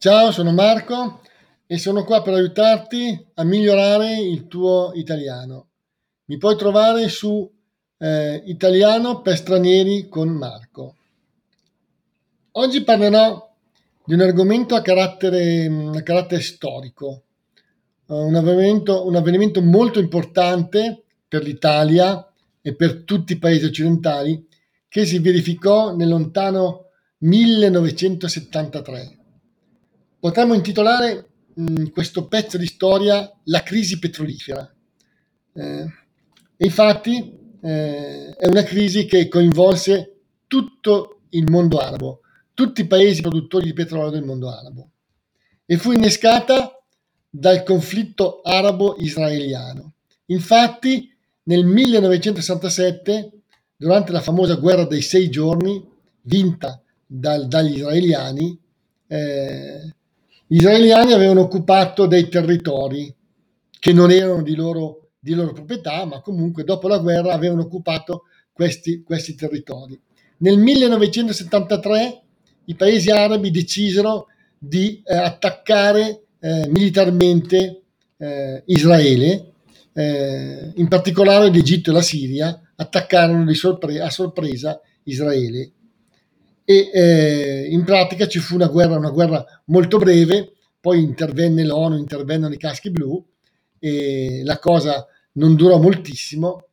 Ciao, sono Marco e sono qua per aiutarti a migliorare il tuo italiano. Mi puoi trovare su eh, Italiano per stranieri con Marco. Oggi parlerò di un argomento a carattere, a carattere storico, uh, un, avvenimento, un avvenimento molto importante per l'Italia e per tutti i paesi occidentali che si verificò nel lontano 1973 potremmo intitolare mh, questo pezzo di storia La crisi petrolifera. Eh, infatti eh, è una crisi che coinvolse tutto il mondo arabo, tutti i paesi produttori di petrolio del mondo arabo e fu innescata dal conflitto arabo-israeliano. Infatti nel 1967, durante la famosa guerra dei sei giorni, vinta dal, dagli israeliani, eh, gli israeliani avevano occupato dei territori che non erano di loro, di loro proprietà, ma comunque dopo la guerra avevano occupato questi, questi territori. Nel 1973 i paesi arabi decisero di eh, attaccare eh, militarmente eh, Israele, eh, in particolare l'Egitto e la Siria, attaccarono sorpre- a sorpresa Israele e eh, in pratica ci fu una guerra, una guerra molto breve, poi intervenne l'ONU, intervennero i caschi blu e la cosa non durò moltissimo,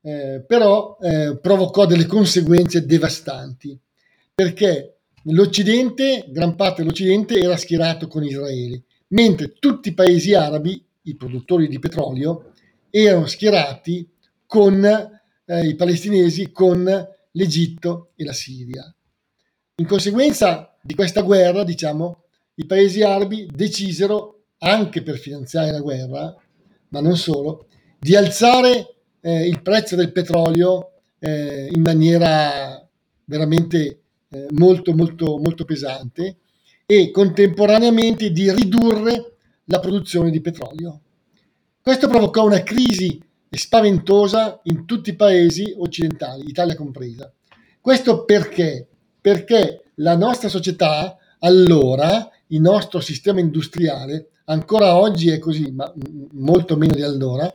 eh, però eh, provocò delle conseguenze devastanti, perché l'Occidente, gran parte dell'Occidente era schierato con Israele, mentre tutti i paesi arabi, i produttori di petrolio, erano schierati con eh, i palestinesi, con l'Egitto e la Siria. In conseguenza di questa guerra, diciamo, i paesi arabi decisero, anche per finanziare la guerra, ma non solo, di alzare eh, il prezzo del petrolio eh, in maniera veramente eh, molto, molto, molto pesante e contemporaneamente di ridurre la produzione di petrolio. Questo provocò una crisi spaventosa in tutti i paesi occidentali, Italia compresa. Questo perché? Perché la nostra società, allora, il nostro sistema industriale, ancora oggi è così, ma molto meno di allora,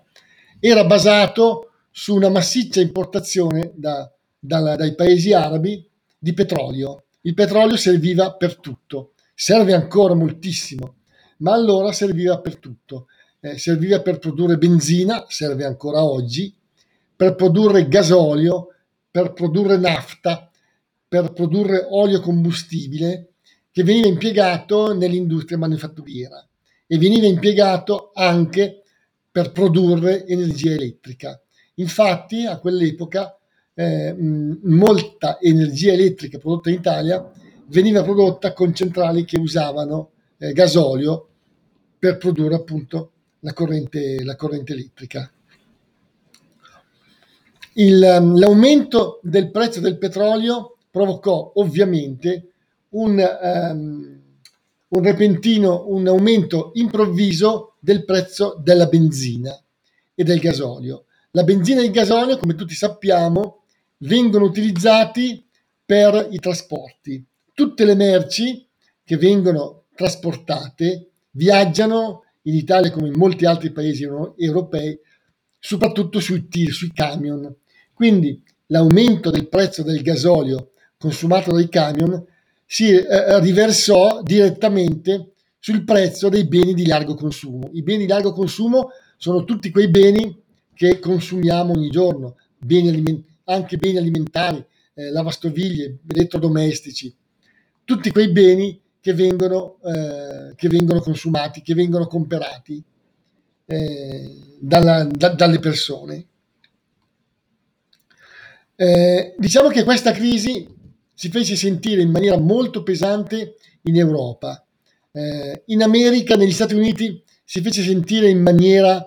era basato su una massiccia importazione da, da, dai paesi arabi di petrolio. Il petrolio serviva per tutto, serve ancora moltissimo, ma allora serviva per tutto. Eh, serviva per produrre benzina, serve ancora oggi, per produrre gasolio, per produrre nafta, per produrre olio combustibile che veniva impiegato nell'industria manifatturiera e veniva impiegato anche per produrre energia elettrica. Infatti a quell'epoca eh, molta energia elettrica prodotta in Italia veniva prodotta con centrali che usavano eh, gasolio per produrre appunto la corrente, la corrente elettrica. Il, l'aumento del prezzo del petrolio provocò ovviamente un, um, un repentino, un aumento improvviso del prezzo della benzina e del gasolio. La benzina e il gasolio, come tutti sappiamo, vengono utilizzati per i trasporti. Tutte le merci che vengono trasportate viaggiano in Italia come in molti altri paesi europei, soprattutto sui tir, sui camion. Quindi l'aumento del prezzo del gasolio consumato dai camion si eh, riversò direttamente sul prezzo dei beni di largo consumo. I beni di largo consumo sono tutti quei beni che consumiamo ogni giorno, beni aliment- anche beni alimentari, eh, lavastoviglie, elettrodomestici, tutti quei beni che vengono, eh, che vengono consumati, che vengono comprati eh, dalla, da, dalle persone. Eh, diciamo che questa crisi si fece sentire in maniera molto pesante in Europa. Eh, in America, negli Stati Uniti, si fece sentire in maniera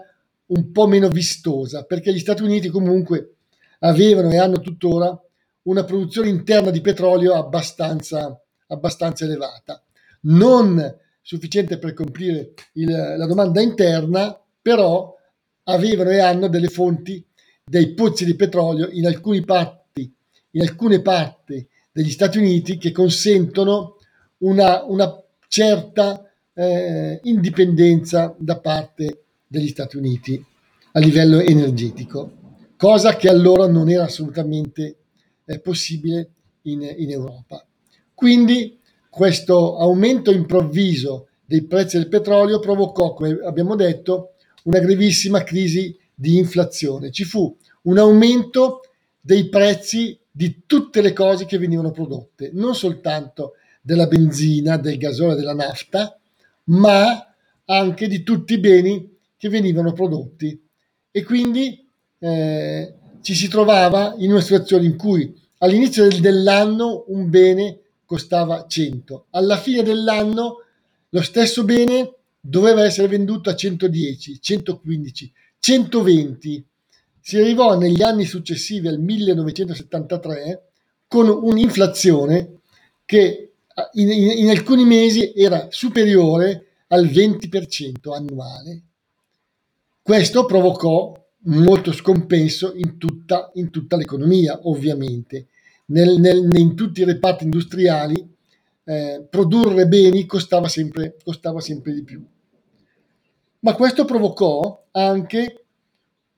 un po' meno vistosa, perché gli Stati Uniti comunque avevano e hanno tuttora una produzione interna di petrolio abbastanza, abbastanza elevata. Non sufficiente per comprire il, la domanda interna, però avevano e hanno delle fonti dei pozzi di petrolio in alcune parti, in alcune parti degli Stati Uniti che consentono una, una certa eh, indipendenza da parte degli Stati Uniti a livello energetico, cosa che allora non era assolutamente eh, possibile in, in Europa. Quindi questo aumento improvviso dei prezzi del petrolio provocò, come abbiamo detto, una grevissima crisi di inflazione. Ci fu un aumento dei prezzi di tutte le cose che venivano prodotte, non soltanto della benzina, del gasolio, della nafta, ma anche di tutti i beni che venivano prodotti. E quindi eh, ci si trovava in una situazione in cui all'inizio del, dell'anno un bene costava 100, alla fine dell'anno lo stesso bene doveva essere venduto a 110, 115, 120. Si arrivò negli anni successivi al 1973 con un'inflazione che in, in, in alcuni mesi era superiore al 20% annuale. Questo provocò molto scompenso in tutta, in tutta l'economia, ovviamente. Nel, nel, in tutti i reparti industriali eh, produrre beni costava sempre, costava sempre di più. Ma questo provocò anche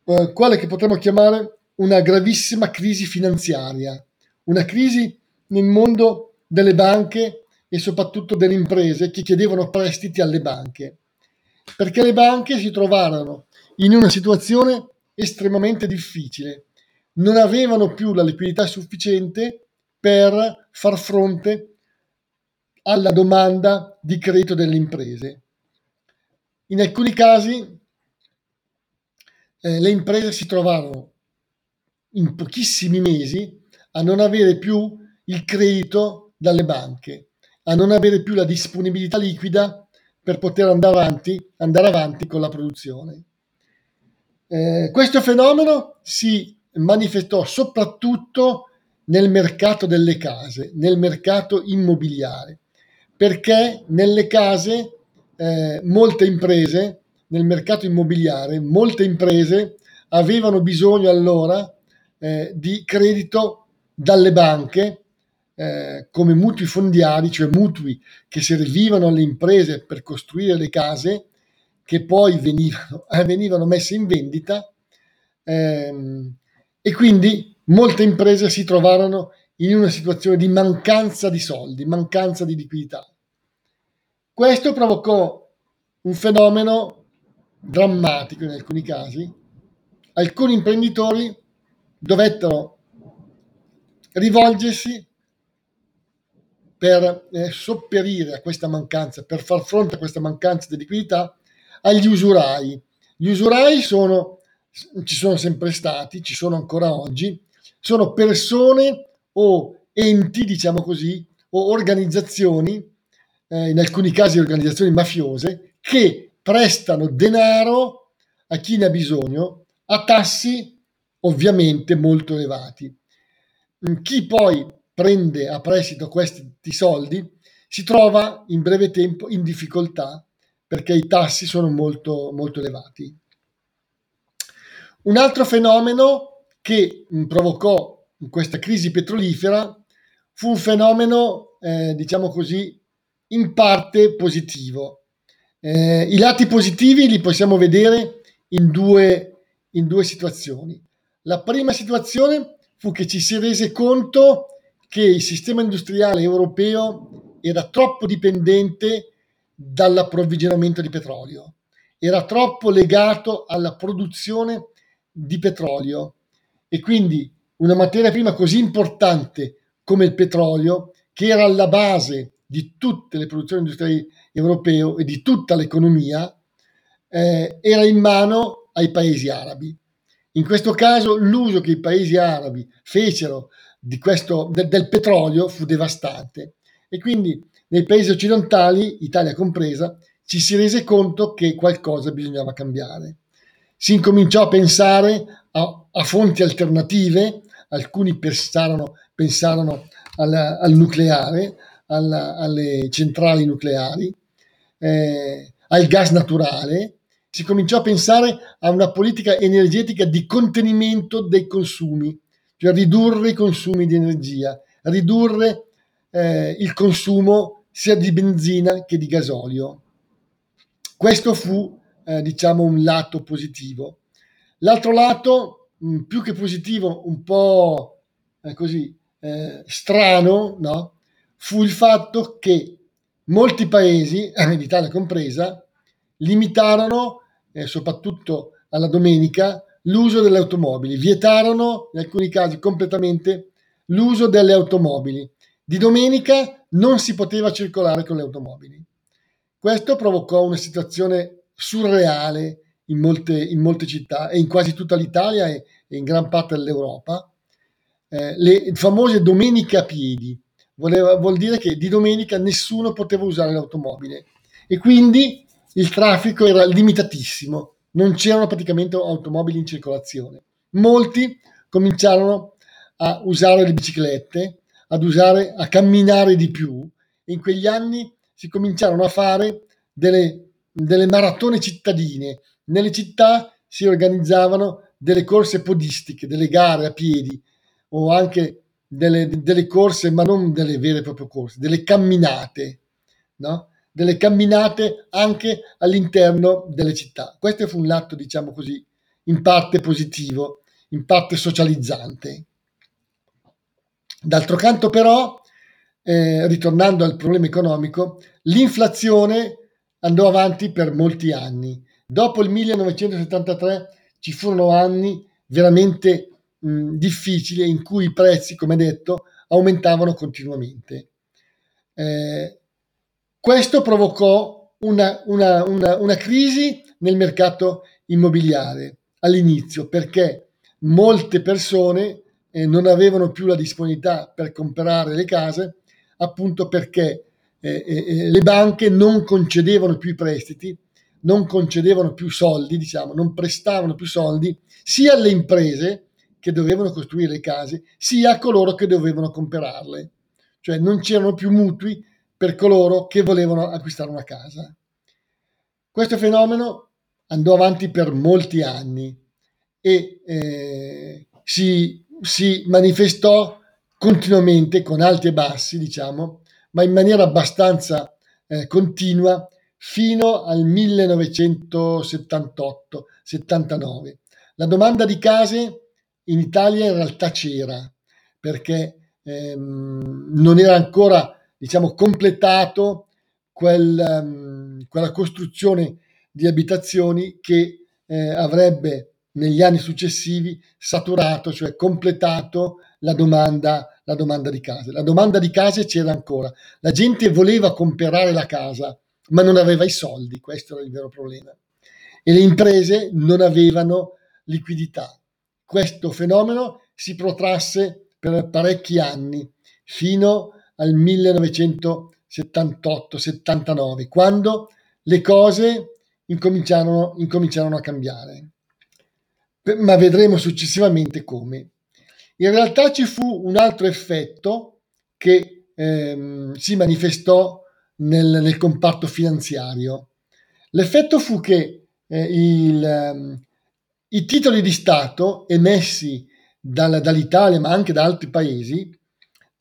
eh, quale che potremmo chiamare una gravissima crisi finanziaria, una crisi nel mondo delle banche e soprattutto delle imprese che chiedevano prestiti alle banche, perché le banche si trovarono in una situazione estremamente difficile, non avevano più la liquidità sufficiente per far fronte alla domanda di credito delle imprese. In alcuni casi eh, le imprese si trovarono in pochissimi mesi a non avere più il credito dalle banche, a non avere più la disponibilità liquida per poter andare avanti, andare avanti con la produzione. Eh, questo fenomeno si manifestò soprattutto nel mercato delle case, nel mercato immobiliare, perché nelle case eh, molte imprese, nel mercato immobiliare, molte imprese avevano bisogno allora eh, di credito dalle banche eh, come mutui fondiari, cioè mutui che servivano alle imprese per costruire le case che poi venivano, eh, venivano messe in vendita ehm, e quindi molte imprese si trovarono in una situazione di mancanza di soldi, mancanza di liquidità. Questo provocò un fenomeno drammatico in alcuni casi. Alcuni imprenditori dovettero rivolgersi per eh, sopperire a questa mancanza, per far fronte a questa mancanza di liquidità, agli usurai. Gli usurai sono, ci sono sempre stati, ci sono ancora oggi, sono persone o enti, diciamo così, o organizzazioni eh, in alcuni casi organizzazioni mafiose, che prestano denaro a chi ne ha bisogno a tassi ovviamente molto elevati. Mm, chi poi prende a prestito questi soldi si trova in breve tempo in difficoltà perché i tassi sono molto, molto elevati. Un altro fenomeno che mm, provocò questa crisi petrolifera fu un fenomeno, eh, diciamo così, in parte positivo. Eh, I lati positivi li possiamo vedere in due, in due situazioni. La prima situazione fu che ci si rese conto che il sistema industriale europeo era troppo dipendente dall'approvvigionamento di petrolio, era troppo legato alla produzione di petrolio e quindi una materia prima così importante come il petrolio, che era alla base di tutte le produzioni industriali europee e di tutta l'economia eh, era in mano ai paesi arabi. In questo caso l'uso che i paesi arabi fecero questo, de, del petrolio fu devastante e quindi nei paesi occidentali, Italia compresa, ci si rese conto che qualcosa bisognava cambiare. Si incominciò a pensare a, a fonti alternative, alcuni pensarono, pensarono al, al nucleare, alla, alle centrali nucleari, eh, al gas naturale, si cominciò a pensare a una politica energetica di contenimento dei consumi, cioè ridurre i consumi di energia, ridurre eh, il consumo sia di benzina che di gasolio. Questo fu, eh, diciamo, un lato positivo. L'altro lato, mh, più che positivo, un po' eh, così eh, strano, no? Fu il fatto che molti paesi, l'Italia compresa, limitarono, eh, soprattutto alla domenica, l'uso delle automobili, vietarono in alcuni casi completamente l'uso delle automobili. Di domenica non si poteva circolare con le automobili. Questo provocò una situazione surreale in molte, in molte città e in quasi tutta l'Italia e, e in gran parte dell'Europa. Eh, le famose domeniche a piedi voleva, vuol dire che di domenica nessuno poteva usare l'automobile e quindi il traffico era limitatissimo, non c'erano praticamente automobili in circolazione. Molti cominciarono a usare le biciclette, ad usare, a camminare di più e in quegli anni si cominciarono a fare delle, delle maratone cittadine. Nelle città si organizzavano delle corse podistiche, delle gare a piedi o anche delle, delle corse, ma non delle vere e proprie corse, delle camminate, no? delle camminate anche all'interno delle città. Questo fu un atto, diciamo così, in parte positivo, in parte socializzante. D'altro canto però, eh, ritornando al problema economico, l'inflazione andò avanti per molti anni. Dopo il 1973 ci furono anni veramente mh, difficili in cui i prezzi, come detto, aumentavano continuamente. Eh, questo provocò una, una, una, una crisi nel mercato immobiliare all'inizio perché molte persone eh, non avevano più la disponibilità per comprare le case appunto perché eh, eh, eh, le banche non concedevano più i prestiti, non concedevano più soldi, diciamo, non prestavano più soldi sia alle imprese che dovevano costruire le case, sia a coloro che dovevano comprarle. Cioè non c'erano più mutui per coloro che volevano acquistare una casa. Questo fenomeno andò avanti per molti anni e eh, si, si manifestò continuamente con alti e bassi, diciamo, ma in maniera abbastanza eh, continua fino al 1978-79. La domanda di case in Italia in realtà c'era, perché ehm, non era ancora diciamo, completato quel, um, quella costruzione di abitazioni che eh, avrebbe negli anni successivi saturato, cioè completato la domanda, la domanda di case. La domanda di case c'era ancora. La gente voleva comprare la casa, ma non aveva i soldi, questo era il vero problema. E le imprese non avevano liquidità. Questo fenomeno si protrasse per parecchi anni, fino al 1978-79, quando le cose incominciarono, incominciarono a cambiare. Ma vedremo successivamente come. In realtà ci fu un altro effetto che ehm, si manifestò nel, nel, comparto finanziario. L'effetto fu che eh, il, um, i titoli di Stato emessi dal, dall'Italia, ma anche da altri paesi,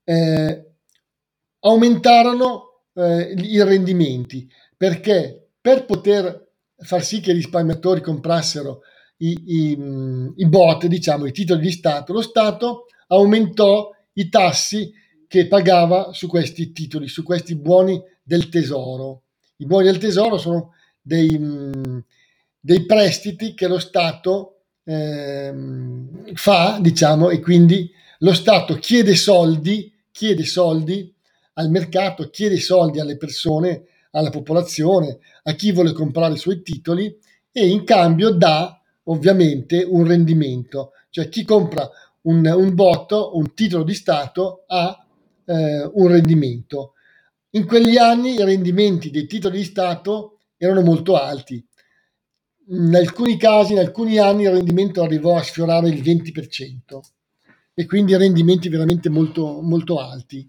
eh, aumentarono eh, i rendimenti perché per poter far sì che i risparmiatori comprassero i, i, i bot, diciamo, i titoli di Stato, lo Stato aumentò i tassi che pagava su questi titoli, su questi buoni del tesoro. I buoni del tesoro sono dei, dei prestiti che lo Stato eh, fa, diciamo, e quindi lo Stato chiede soldi, chiede soldi al mercato, chiede soldi alle persone, alla popolazione, a chi vuole comprare i suoi titoli e in cambio dà ovviamente un rendimento, cioè chi compra un, un botto, un titolo di Stato ha eh, un rendimento. In quegli anni i rendimenti dei titoli di Stato erano molto alti. In alcuni casi, in alcuni anni, il rendimento arrivò a sfiorare il 20% e quindi rendimenti veramente molto, molto alti.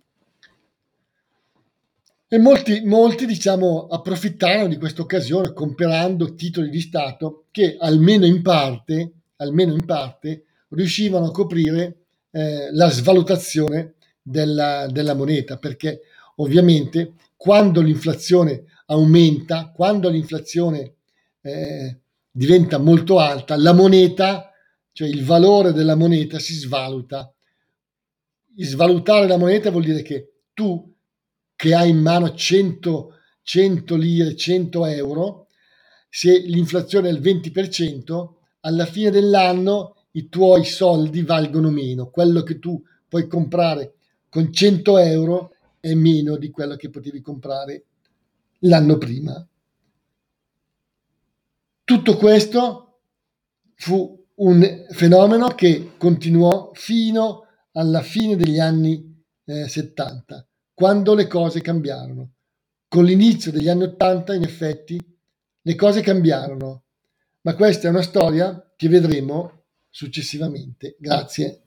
E molti, molti diciamo, approfittarono di questa occasione comprando titoli di Stato che almeno in parte, almeno in parte riuscivano a coprire eh, la svalutazione della, della moneta, perché ovviamente quando l'inflazione aumenta, quando l'inflazione eh, diventa molto alta, la moneta, cioè il valore della moneta si svaluta. Svalutare la moneta vuol dire che tu che hai in mano 100, 100 lire, 100 euro, se l'inflazione è il 20%, alla fine dell'anno i tuoi soldi valgono meno. Quello che tu puoi comprare con 100 euro è meno di quello che potevi comprare l'anno prima. Tutto questo fu un fenomeno che continuò fino alla fine degli anni eh, 70, quando le cose cambiarono. Con l'inizio degli anni 80, in effetti, le cose cambiarono, ma questa è una storia che vedremo successivamente. Grazie.